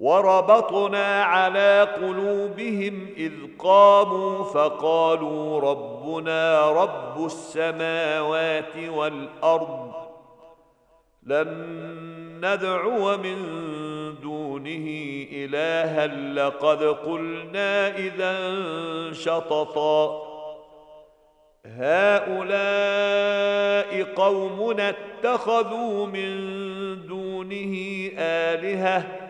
وربطنا على قلوبهم إذ قاموا فقالوا ربنا رب السماوات والأرض لن ندعو من دونه إلها لقد قلنا إذا شططا. هؤلاء قومنا اتخذوا من دونه آلهة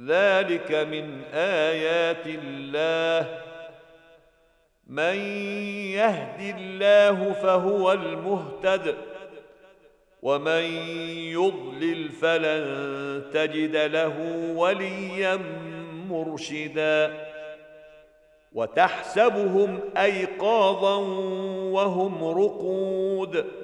ذلك من آيات الله. من يهد الله فهو المهتد ومن يضلل فلن تجد له وليا مرشدا. وتحسبهم أيقاظا وهم رقود.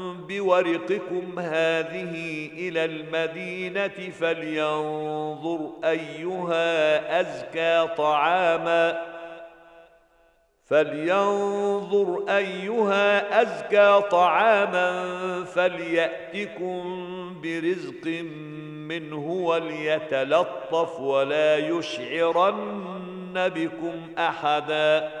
بورقكم هذه إلى المدينة فلينظر أيها أزكى طعاما فلينظر أيها أزكى طعاما فليأتكم برزق منه وليتلطف ولا يشعرن بكم أحدا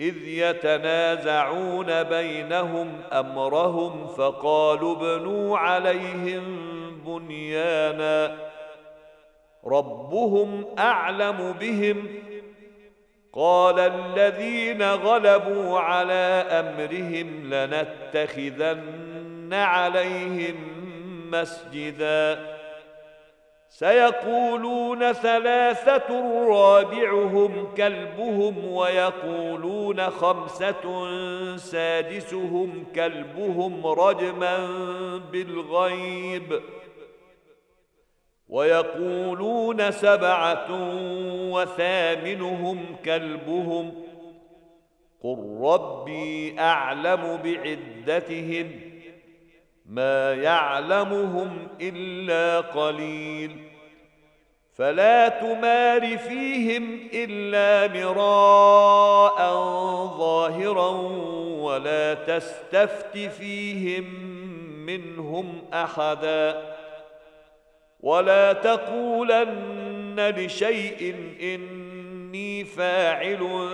إذ يتنازعون بينهم أمرهم فقالوا ابنوا عليهم بنيانا ربهم أعلم بهم قال الذين غلبوا على أمرهم لنتخذن عليهم مسجدا سيقولون ثلاثة رابعهم كلبهم ويقولون خمسة سادسهم كلبهم رجما بالغيب ويقولون سبعة وثامنهم كلبهم قل ربي أعلم بعدتهم ما يعلمهم إلا قليل. فلا تمار فيهم إلا مراء ظاهرا ولا تستفت فيهم منهم أحدا. ولا تقولن لشيء إني فاعل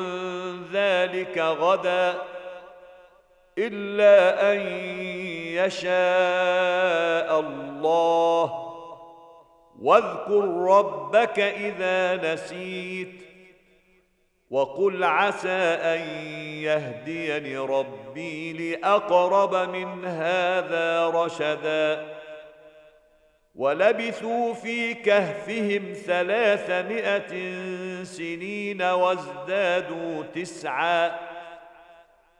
ذلك غدا. إلا أن يشاء الله. واذكر ربك إذا نسيت وقل عسى أن يهديني ربي لأقرب من هذا رشدا. ولبثوا في كهفهم ثلاثمائة سنين وازدادوا تسعا.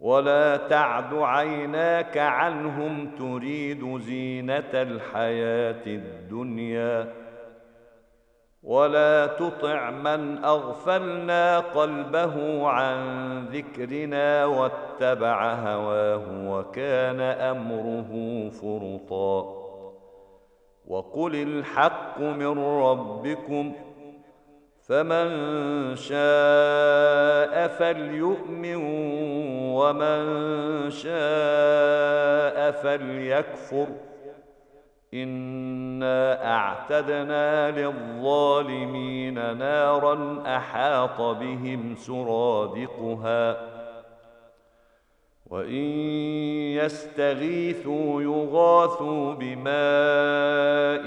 ولا تعد عيناك عنهم تريد زينة الحياة الدنيا ولا تطع من أغفلنا قلبه عن ذكرنا واتبع هواه وكان أمره فرطا وقل الحق من ربكم فمن شاء فليؤمن ومن شاء فليكفر. إنا أعتدنا للظالمين نارا أحاط بهم سرادقها. وإن يستغيثوا يغاثوا بماء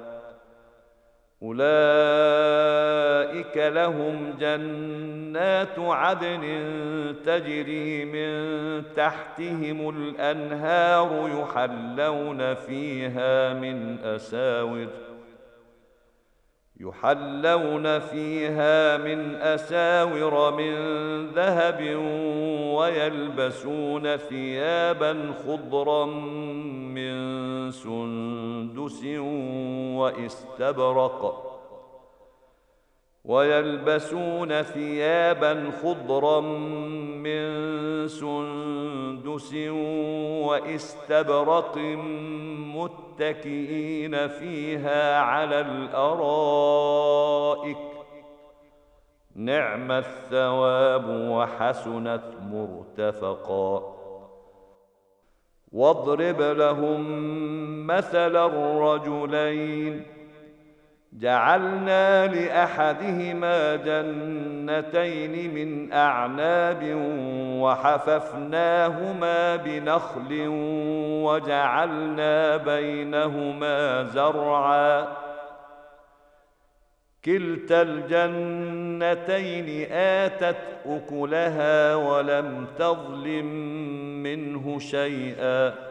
أولئك لهم جنات عدن تجري من تحتهم الأنهار يحلون فيها من أساور يحلون فيها من أساور من ذهب ويلبسون ثيابا خضرا من سندس وإستبرق ويلبسون ثيابا خضرا من سندس وإستبرق متكئين فيها على الأرائك. نعم الثواب وحسنت مرتفقا. واضرب لهم مثل الرجلين جعلنا لأحدهما جنتين من أعناب وحففناهما بنخل وجعلنا بينهما زرعا. كلتا الجنتين آتت أكلها ولم تظلم منه شيئا.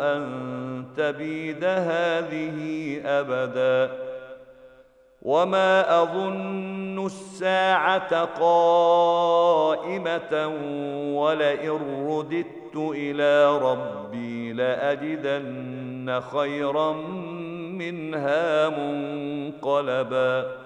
أن تبيد هذه أبدا. وما أظن الساعة قائمة ولئن رددت إلى ربي لأجدن خيرا منها منقلبا.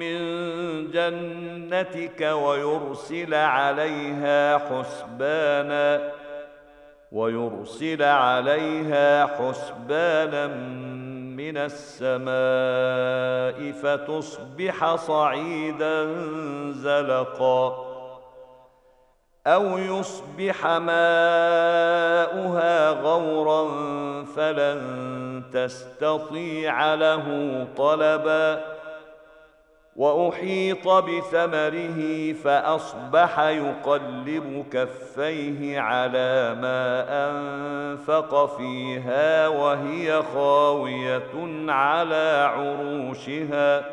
من جنتك ويرسل عليها حسبانا ويرسل عليها حسبانا من السماء فتصبح صعيدا زلقا أو يصبح ماؤها غورا فلن تستطيع له طلبا. وأحيط بثمره فأصبح يقلب كفيه على ما أنفق فيها وهي خاوية على عروشها.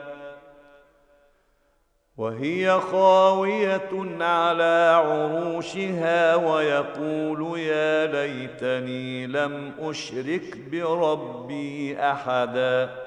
وهي خاوية على عروشها ويقول يا ليتني لم أشرك بربي أحدا.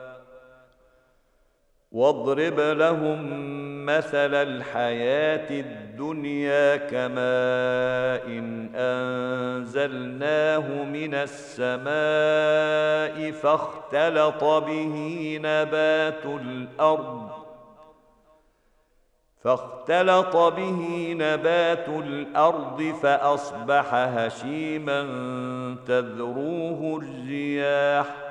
واضرب لهم مثل الحياة الدنيا كماء إن أنزلناه من السماء فاختلط به نبات الأرض فاختلط به نبات الأرض فأصبح هشيما تذروه الرياح ۖ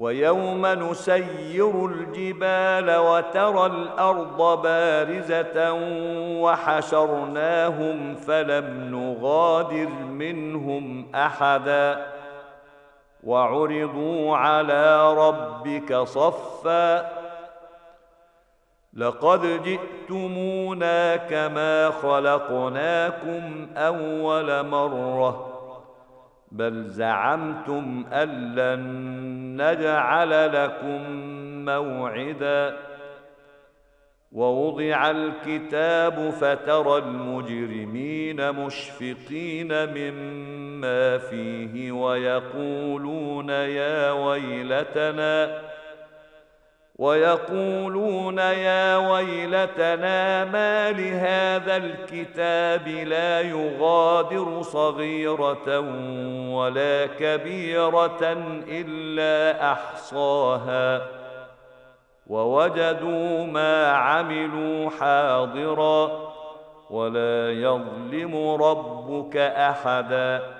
ويوم نسير الجبال وترى الأرض بارزة وحشرناهم فلم نغادر منهم أحدا وعرضوا على ربك صفا لقد جئتمونا كما خلقناكم أول مرة بل زعمتم أن لن نجعل لكم موعدا. ووضع الكتاب فترى المجرمين مشفقين مما فيه ويقولون يا ويلتنا ويقولون يا ويلتنا ما لهذا الكتاب لا يغادر صغيرة ولا كبيرة إلا أحصاها. ووجدوا ما عملوا حاضرا ولا يظلم ربك أحدا.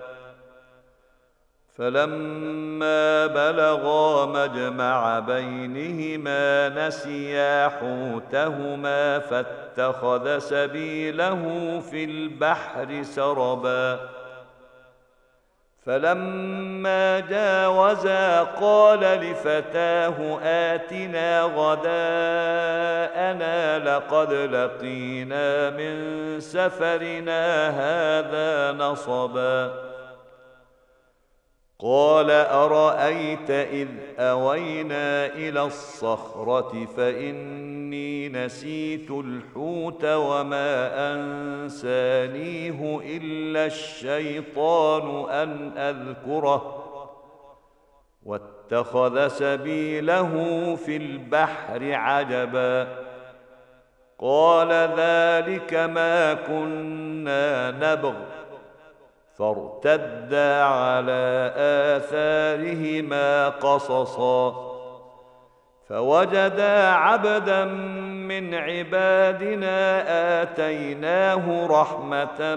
فلما بلغا مجمع بينهما نسيا حوتهما فاتخذ سبيله في البحر سربا. فلما جاوزا قال لفتاه آتنا غداءنا لقد لقينا من سفرنا هذا نصبا. قال أرأيت إذ أوينا إلى الصخرة فإني نسيت الحوت وما أنسانيه إلا الشيطان أن أذكره واتخذ سبيله في البحر عجبا قال ذلك ما كنا نبغ فارتدا على آثارهما قصصا. فوجدا عبدا من عبادنا آتيناه رحمة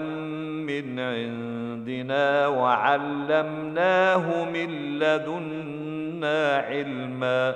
من عندنا وعلمناه من لدنا علما.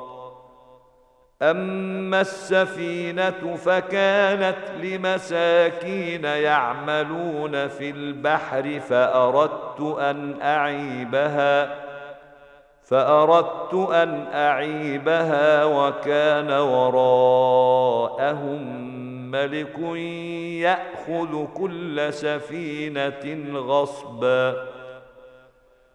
اما السفينة فكانت لمساكين يعملون في البحر فأردت أن أعيبها فأردت أن أعيبها وكان وراءهم ملك يأخذ كل سفينة غصبا.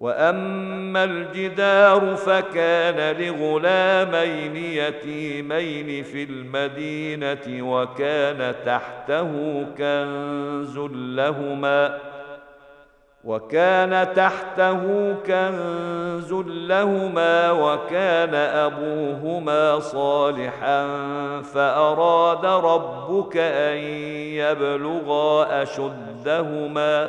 وأما الجدار فكان لغلامين يتيمين في المدينة وكان تحته كنز لهما وكان تحته كنز لهما وكان أبوهما صالحا فأراد ربك أن يبلغا أشدهما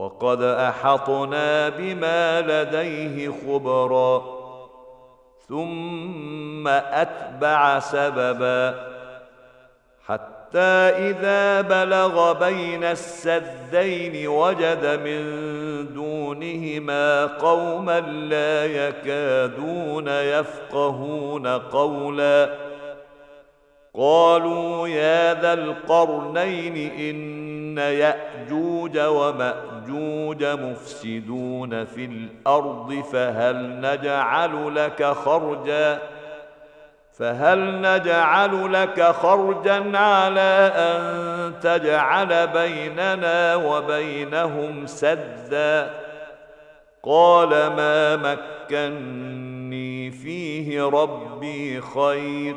وقد أحطنا بما لديه خبرا. ثم أتبع سببا. حتى إذا بلغ بين السدين وجد من دونهما قوما لا يكادون يفقهون قولا. قالوا يا ذا القرنين إن يأجوج ومأجوج. مفسدون في الأرض فهل نجعل لك خرجا؟ فهل نجعل لك خرجا على أن تجعل بيننا وبينهم سدا؟ قال ما مكني فيه ربي خير.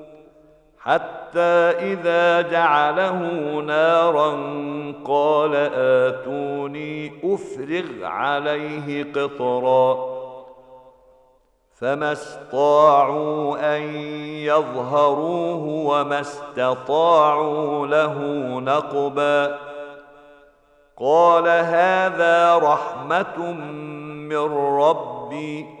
حتى إذا جعله نارا قال آتوني أفرغ عليه قطرا. فما استطاعوا أن يظهروه وما استطاعوا له نقبا. قال هذا رحمة من ربي.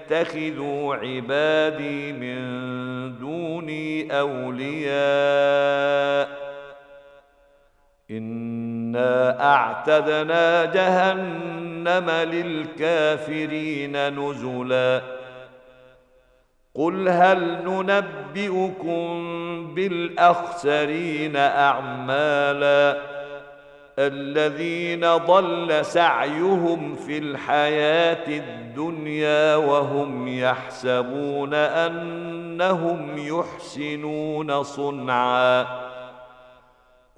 يتخذوا عبادي من دوني أولياء. إنا أعتدنا جهنم للكافرين نزلا. قل هل ننبئكم بالأخسرين أعمالا؟ الذين ضل سعيهم في الحياة الدنيا وهم يحسبون أنهم يحسنون صنعا.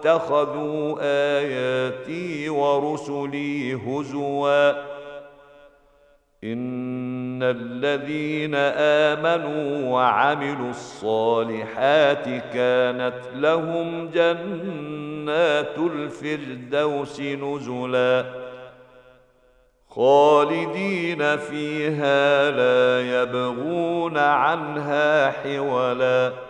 اتخذوا آياتي ورسلي هزوا. إن الذين آمنوا وعملوا الصالحات كانت لهم جنات الفردوس نزلا. خالدين فيها لا يبغون عنها حولا.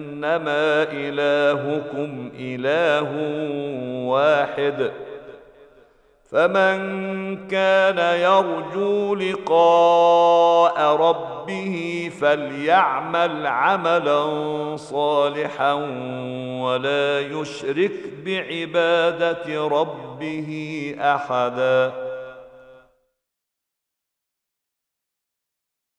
إنما إلهكم إله واحد. فمن كان يرجو لقاء ربه فليعمل عملا صالحا ولا يشرك بعبادة ربه أحدا.